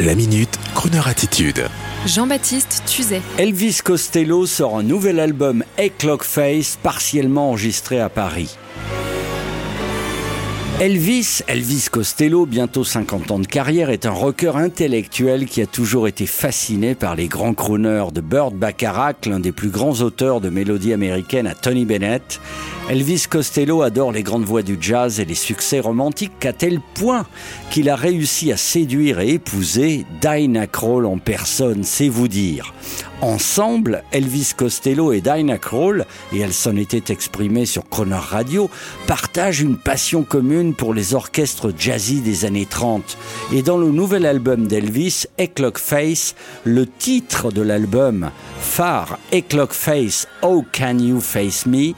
La minute, Kroneur attitude. Jean-Baptiste Tuzet. Elvis Costello sort un nouvel album A Clock Face, partiellement enregistré à Paris. Elvis, Elvis Costello, bientôt 50 ans de carrière, est un rocker intellectuel qui a toujours été fasciné par les grands crooners de Burt Bacharach, l'un des plus grands auteurs de mélodies américaines à Tony Bennett. Elvis Costello adore les grandes voix du jazz et les succès romantiques à tel point qu'il a réussi à séduire et épouser Dinah Kroll en personne, c'est vous dire. Ensemble, Elvis Costello et Dinah Kroll, et elle s'en était exprimée sur Croner Radio, partagent une passion commune pour les orchestres jazzy des années 30. Et dans le nouvel album d'Elvis, Clock Face, le titre de l'album, phare Clock Face, How Can You Face Me,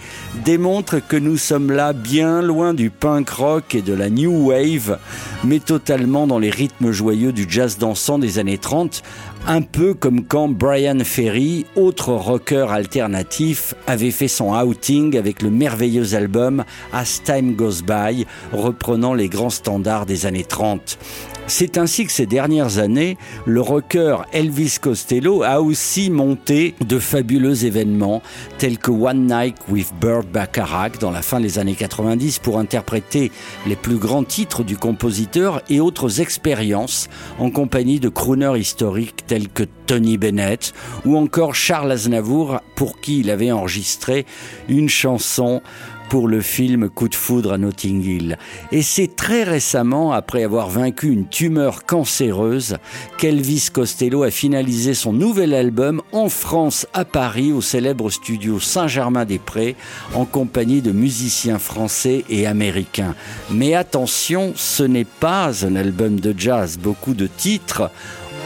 démontre que nous sommes là bien loin du punk rock et de la new wave, mais totalement dans les rythmes joyeux du jazz dansant des années 30, un peu comme quand Brian Ferry, autre rocker alternatif, avait fait son outing avec le merveilleux album As Time Goes By, reprenant les grands standards des années 30. C'est ainsi que ces dernières années, le rocker Elvis Costello a aussi monté de fabuleux événements tels que One Night with Burt Bacharach dans la fin des années 90 pour interpréter les plus grands titres du compositeur et autres expériences en compagnie de crooners historiques tels que Tony Bennett ou encore Charles Aznavour pour qui il avait enregistré une chanson pour le film Coup de foudre à Notting Hill. Et c'est très récemment, après avoir vaincu une tumeur cancéreuse, qu'Elvis Costello a finalisé son nouvel album en France, à Paris, au célèbre studio Saint-Germain-des-Prés, en compagnie de musiciens français et américains. Mais attention, ce n'est pas un album de jazz. Beaucoup de titres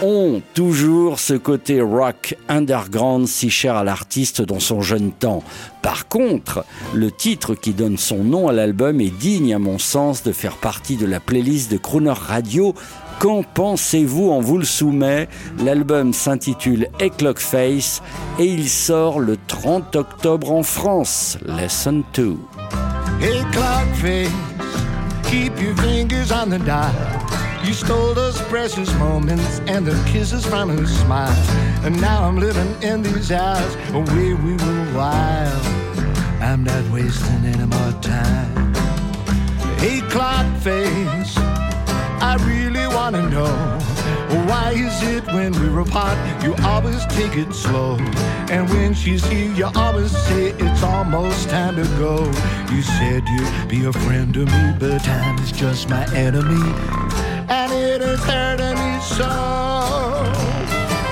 ont toujours ce côté rock underground si cher à l'artiste dans son jeune temps. Par contre, le titre qui donne son nom à l'album est digne à mon sens de faire partie de la playlist de Crooner Radio. Qu'en pensez-vous? On vous le soumet. L'album s'intitule Clock Face et il sort le 30 octobre en France. Lesson 2. Hey, face, keep your fingers on the dial. You stole those precious moments and the kisses from her smile. And now I'm living in these hours where we were wild. I'm not wasting any more time. Hey, clock face, I really wanna know why is it when we're apart you always take it slow, and when she's here you always say it's almost time to go. You said you'd be a friend to me, but time is just my enemy and it is me so.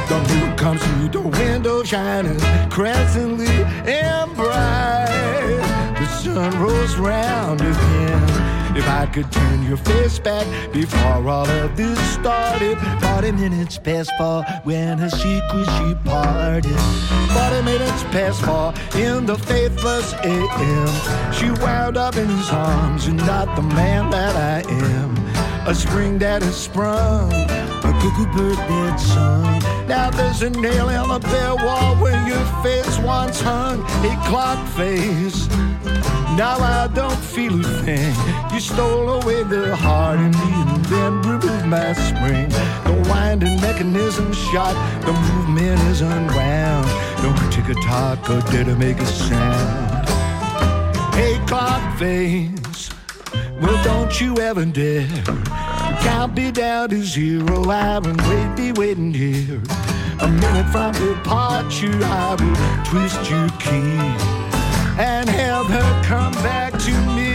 The moon comes through the window shining crescently and bright. The sun rolls round again. If I could turn your face back before all of this started, 40 minutes past four when her secret she parted. 40 minutes past four in the faithless AM. She wound up in his arms and not the man that I am a spring that has sprung, a cuckoo bird that sung. Now there's a nail in the bare wall where your face once hung, a clock face. Now I don't feel a thing. You stole away the heart in me and then removed my spring. The winding mechanism shot, the movement is unwound. Don't tick a tock or dare to make a sound. Hey, clock face. Well, don't you ever dare count me down to zero. I will wait, be waiting here. A minute from departure, I will twist your key and have her come back to me.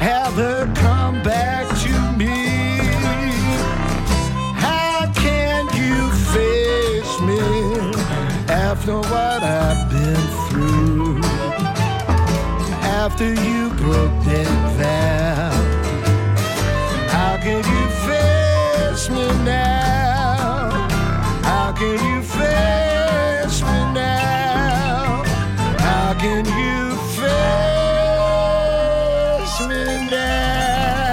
Have her come back to me. How can you face me after what I've After you broke that vow, how can you face me now? How can you face me now? How can you face me now?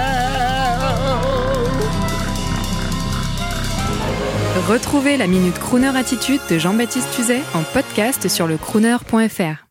Retrouvez la Minute Crooner Attitude de Jean-Baptiste Tuzet en podcast sur le crooner.fr.